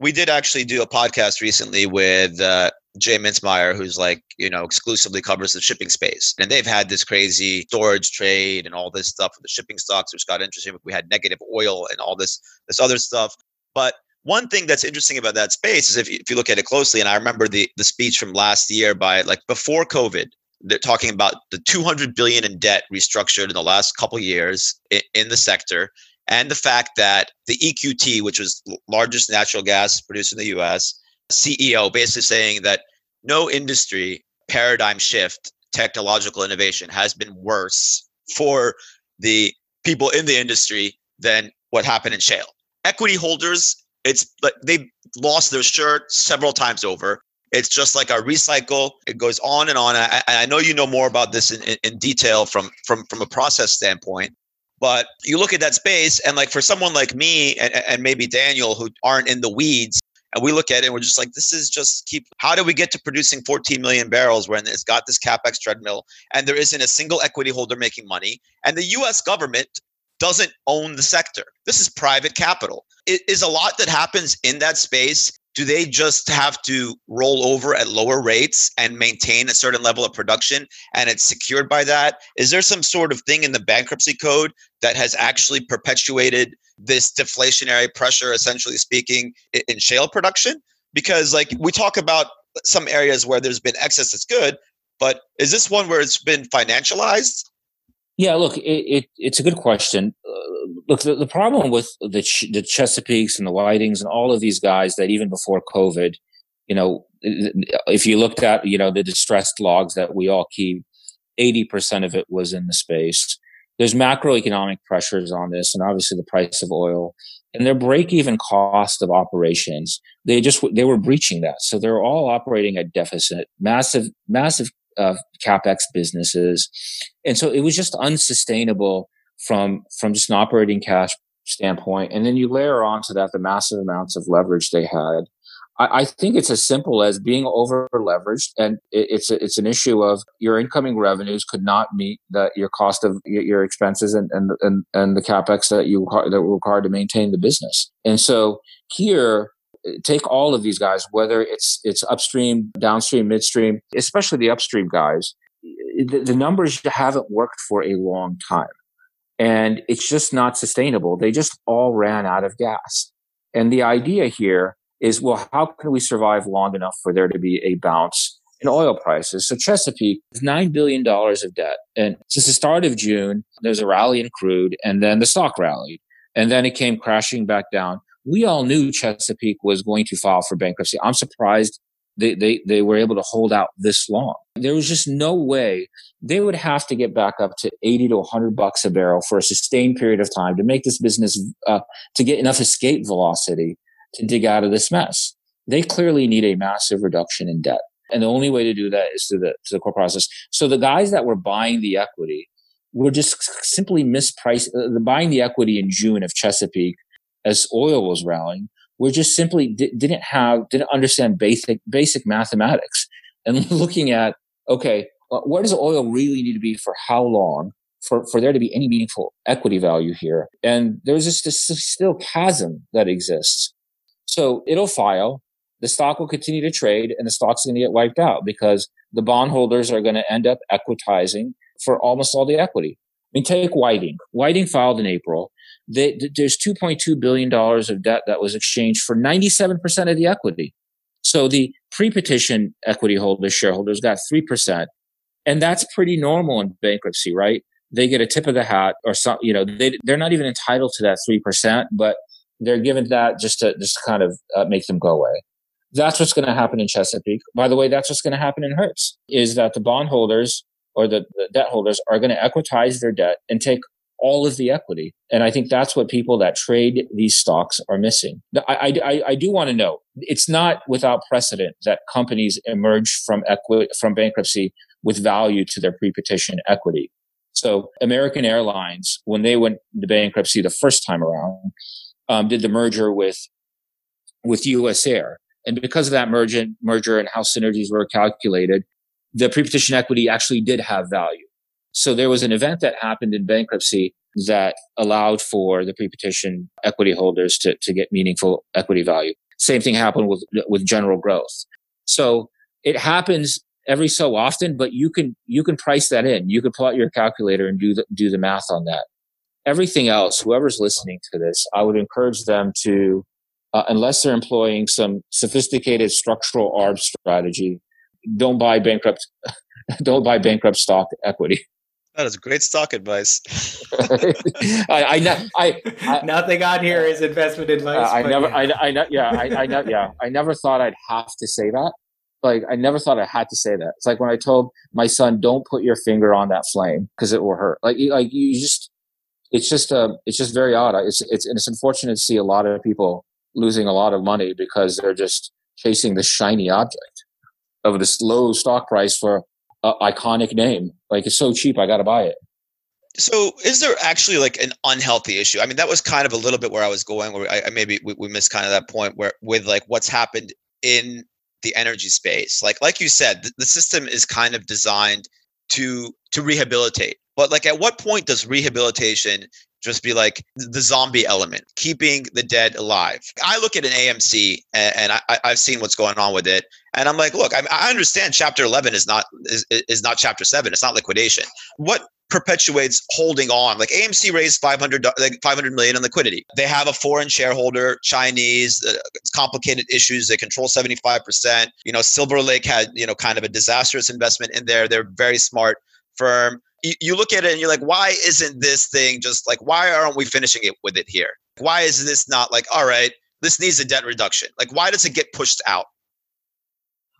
C: we did actually do a podcast recently with uh, Jay Mintzmyer, who's like, you know, exclusively covers the shipping space. And they've had this crazy storage trade and all this stuff with the shipping stocks, which got interesting. We had negative oil and all this this other stuff. But one thing that's interesting about that space is if you, if you look at it closely, and I remember the the speech from last year by like before COVID, they're talking about the 200 billion in debt restructured in the last couple years in, in the sector, and the fact that the EQT, which was largest natural gas producer in the U.S., CEO basically saying that no industry paradigm shift, technological innovation has been worse for the people in the industry than what happened in shale. Equity holders It's like they've lost their shirt several times over. It's just like a recycle. It goes on and on. I, I know you know more about this in, in, in detail from from from a process standpoint. But you look at that space, and like for someone like me and, and maybe Daniel, who aren't in the weeds, and we look at it and we're just like, this is just keep. How do we get to producing 14 million barrels when it's got this capex treadmill and there isn't a single equity holder making money, and the U.S. government doesn't own the sector? This is private capital. It is a lot that happens in that space do they just have to roll over at lower rates and maintain a certain level of production and it's secured by that is there some sort of thing in the bankruptcy code that has actually perpetuated this deflationary pressure essentially speaking in shale production because like we talk about some areas where there's been excess that's good but is this one where it's been financialized
B: yeah, look, it, it, it's a good question. Uh, look, the, the problem with the Ch- the Chesapeakes and the Whitings and all of these guys that even before COVID, you know, if you looked at you know the distressed logs that we all keep, eighty percent of it was in the space. There's macroeconomic pressures on this, and obviously the price of oil and their break-even cost of operations. They just they were breaching that, so they're all operating at deficit, massive massive uh, capex businesses, and so it was just unsustainable from from just an operating cash standpoint. And then you layer onto that the massive amounts of leverage they had. I, I think it's as simple as being over leveraged, and it, it's a, it's an issue of your incoming revenues could not meet the, your cost of your, expenses and, and and and the capex that you that were required to maintain the business. And so here take all of these guys, whether it's it's upstream, downstream, midstream, especially the upstream guys. The, the numbers haven't worked for a long time, and it's just not sustainable. They just all ran out of gas, and the idea here is, well, how can we survive long enough for there to be a bounce in oil prices? So Chesapeake has nine billion dollars of debt, and since the start of June, there's a rally in crude, and then the stock rallied, and then it came crashing back down we all knew Chesapeake was going to file for bankruptcy. I'm surprised they, they, they were able to hold out this long. There was just no way they would have to get back up to 80 to 100 bucks a barrel for a sustained period of time to make this business, uh, to get enough escape velocity to dig out of this mess. They clearly need a massive reduction in debt. And the only way to do that is through the, to the core process. So the guys that were buying the equity were just simply mispriced, uh, buying the equity in June of Chesapeake as oil was rallying we just simply di- didn't have didn't understand basic basic mathematics. And [LAUGHS] looking at okay uh, what does oil really need to be for how long for, for there to be any meaningful equity value here? And there's just this still chasm that exists. So it'll file. The stock will continue to trade and the stock's going to get wiped out because the bondholders are going to end up equitizing for almost all the equity. I mean, take Whiting. Whiting filed in April. They, there's $2.2 billion of debt that was exchanged for 97% of the equity. So the pre-petition equity holders, shareholders got 3%. And that's pretty normal in bankruptcy, right? They get a tip of the hat or some, you know, they, they're not even entitled to that 3%, but they're given that just to just kind of uh, make them go away. That's what's going to happen in Chesapeake. By the way, that's what's going to happen in Hertz is that the bondholders or the, the debt holders are going to equitize their debt and take all of the equity. And I think that's what people that trade these stocks are missing. I, I, I do want to know it's not without precedent that companies emerge from equity, from bankruptcy with value to their pre-petition equity. So American Airlines, when they went to bankruptcy the first time around, um, did the merger with, with US Air. And because of that merger, merger and how synergies were calculated, the pre-petition equity actually did have value. So there was an event that happened in bankruptcy that allowed for the pre-petition equity holders to, to get meaningful equity value. Same thing happened with, with general growth. So it happens every so often, but you can, you can price that in. You can pull out your calculator and do the, do the math on that. Everything else, whoever's listening to this, I would encourage them to, uh, unless they're employing some sophisticated structural arb strategy, don't buy bankrupt, [LAUGHS] don't buy bankrupt stock equity.
C: That is great stock advice. [LAUGHS]
B: I, I, I, I,
A: nothing on here is investment advice.
B: I never, yeah. I, I, yeah, I, I, yeah, I never thought I'd have to say that. Like, I never thought I had to say that. It's like when I told my son, "Don't put your finger on that flame because it will hurt." Like, like you just, it's just, um, it's just very odd. It's, it's, and it's unfortunate to see a lot of people losing a lot of money because they're just chasing the shiny object of this low stock price for an iconic name. Like it's so cheap, I got to buy it.
C: So, is there actually like an unhealthy issue? I mean, that was kind of a little bit where I was going, where I, I maybe we, we missed kind of that point where with like what's happened in the energy space. Like, like you said, the, the system is kind of designed to to rehabilitate. But like, at what point does rehabilitation just be like the zombie element, keeping the dead alive. I look at an AMC and, and I, have seen what's going on with it, and I'm like, look, I, I understand Chapter 11 is not is, is not Chapter 7. It's not liquidation. What perpetuates holding on. Like AMC raised 500, like 500 million in liquidity. They have a foreign shareholder, Chinese, uh, it's complicated issues. They control 75%. You know, Silver Lake had, you know, kind of a disastrous investment in there. They're very smart firm you, you look at it and you're like, why isn't this thing just like, why aren't we finishing it with it here? Why is this not like, all right, this needs a debt reduction? Like, why does it get pushed out?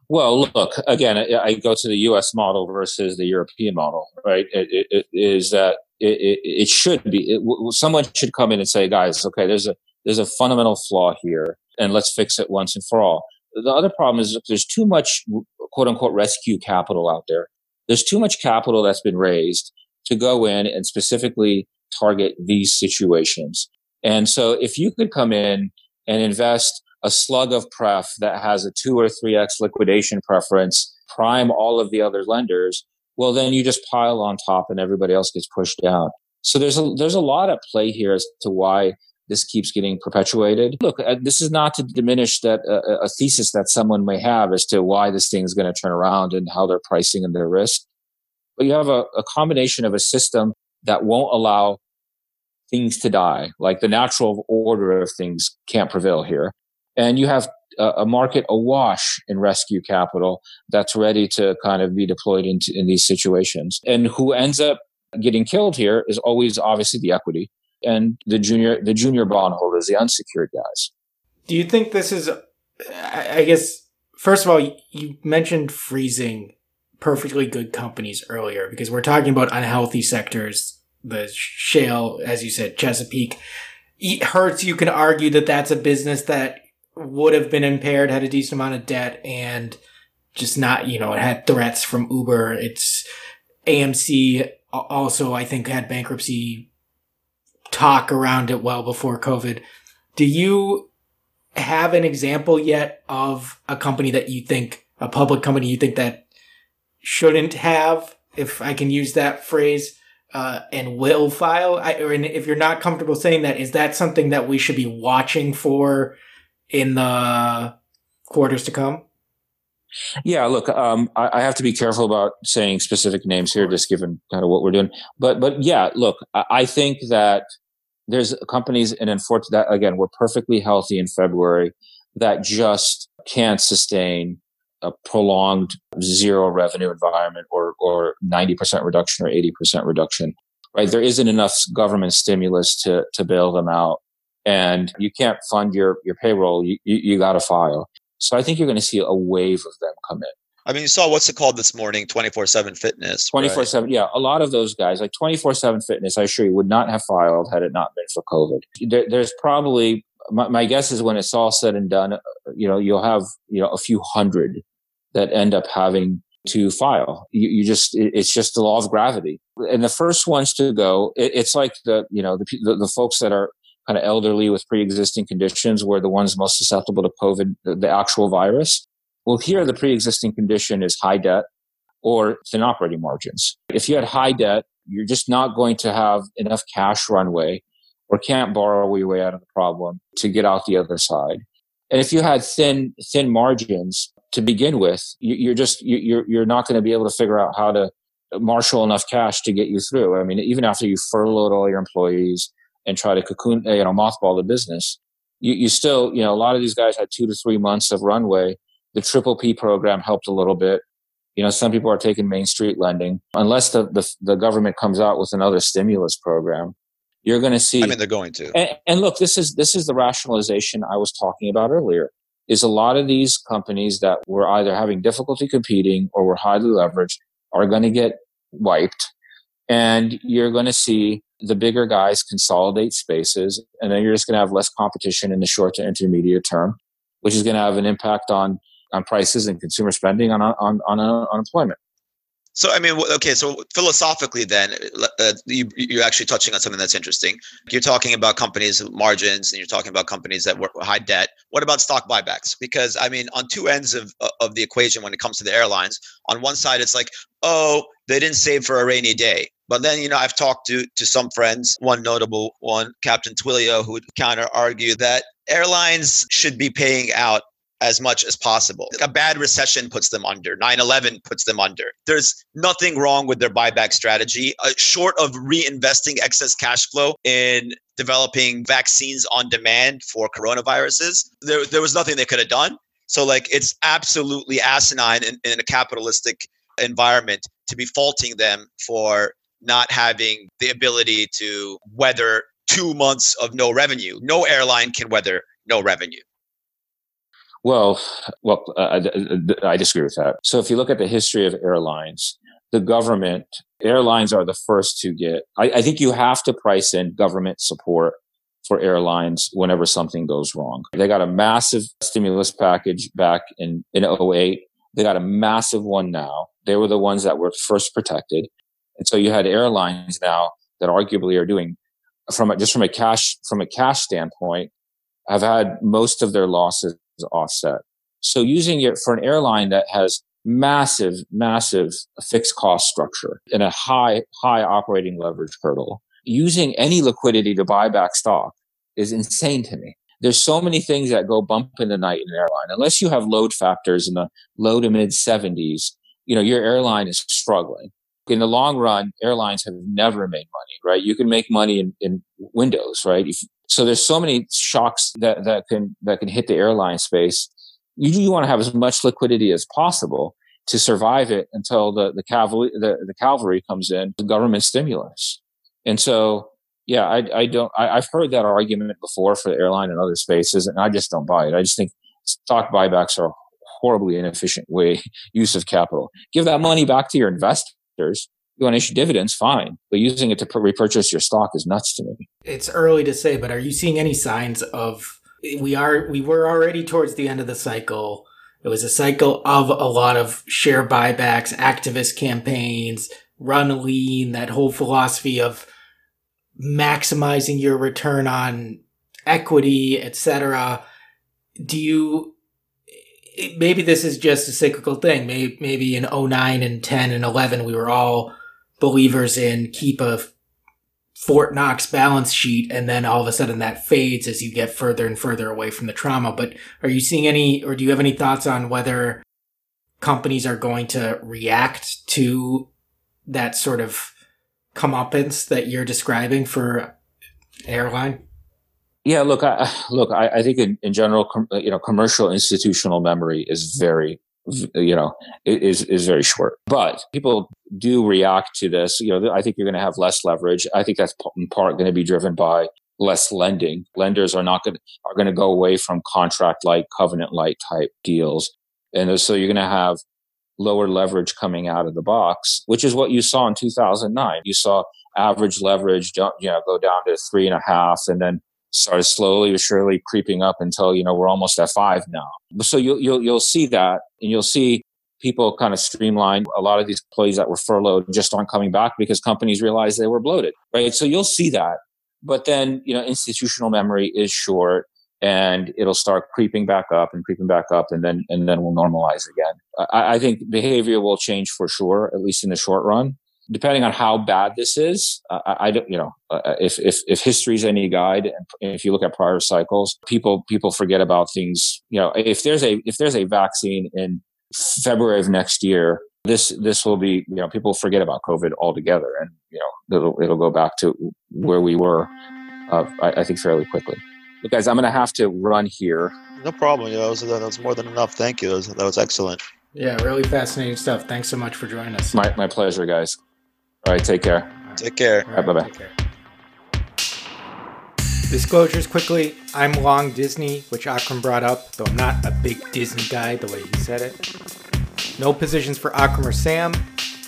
B: Well, look again. I go to the U.S. model versus the European model, right? It, it, it is that it, it, should be someone should come in and say, guys, okay, there's a there's a fundamental flaw here, and let's fix it once and for all. The other problem is there's too much quote unquote rescue capital out there there's too much capital that's been raised to go in and specifically target these situations. And so if you could come in and invest a slug of pref that has a two or three X liquidation preference, prime all of the other lenders, well, then you just pile on top and everybody else gets pushed down. So there's a, there's a lot at play here as to why this keeps getting perpetuated. Look, uh, this is not to diminish that uh, a thesis that someone may have as to why this thing is going to turn around and how they're pricing and their risk. But you have a, a combination of a system that won't allow things to die, like the natural order of things can't prevail here. And you have a, a market awash in rescue capital that's ready to kind of be deployed into in these situations. And who ends up getting killed here is always obviously the equity and the junior the junior bondholders, the unsecured guys.
A: Do you think this is? I guess first of all, you mentioned freezing perfectly good companies earlier because we're talking about unhealthy sectors. The shale, as you said, Chesapeake. It hurts. you can argue that that's a business that would have been impaired, had a decent amount of debt, and just not, you know, it had threats from Uber. It's AMC also, I think, had bankruptcy talk around it well before COVID. Do you have an example yet of a company that you think, a public company you think that shouldn't have, if I can use that phrase, uh, and will file? I, or if you're not comfortable saying that, is that something that we should be watching for in the quarters to come?
B: Yeah, look, um, I, I, have to be careful about saying specific names here, just given kind of what we're doing. But, but yeah, look, I, I think that there's companies and unfortunately that again we're perfectly healthy in February that just can't sustain a prolonged zero revenue environment or or 90% reduction or 80% reduction right? There isn't enough government stimulus to to bail them out and you can't fund your your payroll. You you, you got to file. So i think you're going to see a wave of them come in
C: I mean, you saw what's it called this morning? Twenty four seven fitness.
B: Twenty four seven, yeah. A lot of those guys, like twenty four seven fitness, I assure you, would not have filed had it not been for COVID. There, there's probably my, my, guess is when it's all said and done, you know, you'll have you know a few hundred that end up having to file. You, you just it, it's just the law of gravity. And the first ones to go, it, it's like the you know the, the the folks that are kind of elderly with pre-existing conditions were the ones most susceptible to COVID, the, the actual virus well, here the pre-existing condition is high debt or thin operating margins. If you had high debt, you're just not going to have enough cash runway or can't borrow your way out of the problem to get out the other side. And if you had thin, thin margins to begin with, you're just, you're, you're not going to be able to figure out how to marshal enough cash to get you through. I mean, even after you furloughed all your employees and try to cocoon, you know, mothball the business, you, you still, you know, a lot of these guys had two to three months of runway the triple P program helped a little bit. You know, some people are taking Main Street lending. Unless the, the, the government comes out with another stimulus program, you're going to see.
C: I mean, they're going to.
B: And, and look, this is this is the rationalization I was talking about earlier. Is a lot of these companies that were either having difficulty competing or were highly leveraged are going to get wiped, and you're going to see the bigger guys consolidate spaces, and then you're just going to have less competition in the short to intermediate term, which is going to have an impact on on prices and consumer spending on on on, on unemployment.
C: So I mean, okay. So philosophically, then uh, you, you're actually touching on something that's interesting. You're talking about companies margins, and you're talking about companies that were high debt. What about stock buybacks? Because I mean, on two ends of of the equation, when it comes to the airlines, on one side it's like, oh, they didn't save for a rainy day. But then, you know, I've talked to to some friends, one notable one, Captain Twilio, who would counter argue that airlines should be paying out as much as possible. A bad recession puts them under. 9 11 puts them under. There's nothing wrong with their buyback strategy, uh, short of reinvesting excess cash flow in developing vaccines on demand for coronaviruses. There, there was nothing they could have done. So, like, it's absolutely asinine in, in a capitalistic environment to be faulting them for not having the ability to weather two months of no revenue. No airline can weather no revenue.
B: Well, well, uh, I disagree with that. So if you look at the history of airlines, the government, airlines are the first to get, I, I think you have to price in government support for airlines whenever something goes wrong. They got a massive stimulus package back in, in 08. They got a massive one now. They were the ones that were first protected. And so you had airlines now that arguably are doing from a, just from a cash, from a cash standpoint, have had most of their losses offset. So using it for an airline that has massive, massive fixed cost structure and a high, high operating leverage hurdle, using any liquidity to buy back stock is insane to me. There's so many things that go bump in the night in an airline. Unless you have load factors in the low to mid 70s, you know, your airline is struggling. In the long run, airlines have never made money, right? You can make money in, in windows, right? If, so there's so many shocks that, that can, that can hit the airline space. You, you want to have as much liquidity as possible to survive it until the, the cavalry, the, the cavalry comes in, the government stimulus. And so, yeah, I, I don't, I, I've heard that argument before for the airline and other spaces, and I just don't buy it. I just think stock buybacks are a horribly inefficient way [LAUGHS] use of capital. Give that money back to your investors you want to issue dividends, fine. But using it to repurchase your stock is nuts to me.
A: It's early to say, but are you seeing any signs of we are we were already towards the end of the cycle. It was a cycle of a lot of share buybacks, activist campaigns, run lean, that whole philosophy of maximizing your return on equity, etc. Do you maybe this is just a cyclical thing. Maybe, maybe in 09 and 10 and 11, we were all believers in keep a Fort Knox balance sheet, and then all of a sudden that fades as you get further and further away from the trauma. But are you seeing any, or do you have any thoughts on whether companies are going to react to that sort of comeuppance that you're describing for airline?
B: Yeah, look, I, look, I, I think in, in general, you know, commercial institutional memory is very you know, is is very short. But people do react to this. You know, I think you're going to have less leverage. I think that's in part going to be driven by less lending. Lenders are not going to, are going to go away from contract like covenant light type deals, and so you're going to have lower leverage coming out of the box, which is what you saw in 2009. You saw average leverage, you know, go down to three and a half, and then started slowly but surely creeping up until you know we're almost at five now. So you'll you'll you'll see that, and you'll see people kind of streamline. A lot of these employees that were furloughed just aren't coming back because companies realized they were bloated, right? So you'll see that, but then you know institutional memory is short. And it'll start creeping back up and creeping back up, and then and then we'll normalize again. I, I think behavior will change for sure, at least in the short run depending on how bad this is, uh, I, I, don't, you know, uh, uh if, if, if history is any guide, and if you look at prior cycles, people, people forget about things, you know, if there's a, if there's a vaccine in February of next year, this, this will be, you know, people forget about COVID altogether and, you know, it'll, it'll go back to where we were, uh, I, I think fairly quickly. But guys, I'm going to have to run here.
C: No problem. Yeah, that was, that was more than enough. Thank you. That was, that was excellent.
A: Yeah, really fascinating stuff. Thanks so much for joining us.
B: My, my pleasure, guys. All right, take care.
C: Take care.
B: All right, All right bye bye.
A: Disclosures quickly. I'm long Disney, which Akram brought up, though I'm not a big Disney guy the way he said it. No positions for Akram or Sam.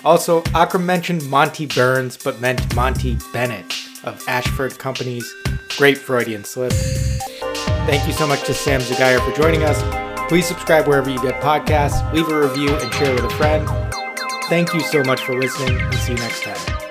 A: Also, Akram mentioned Monty Burns, but meant Monty Bennett of Ashford Companies. Great Freudian slip. Thank you so much to Sam Zughayer for joining us. Please subscribe wherever you get podcasts, leave a review, and share with a friend. Thank you so much for listening and see you next time.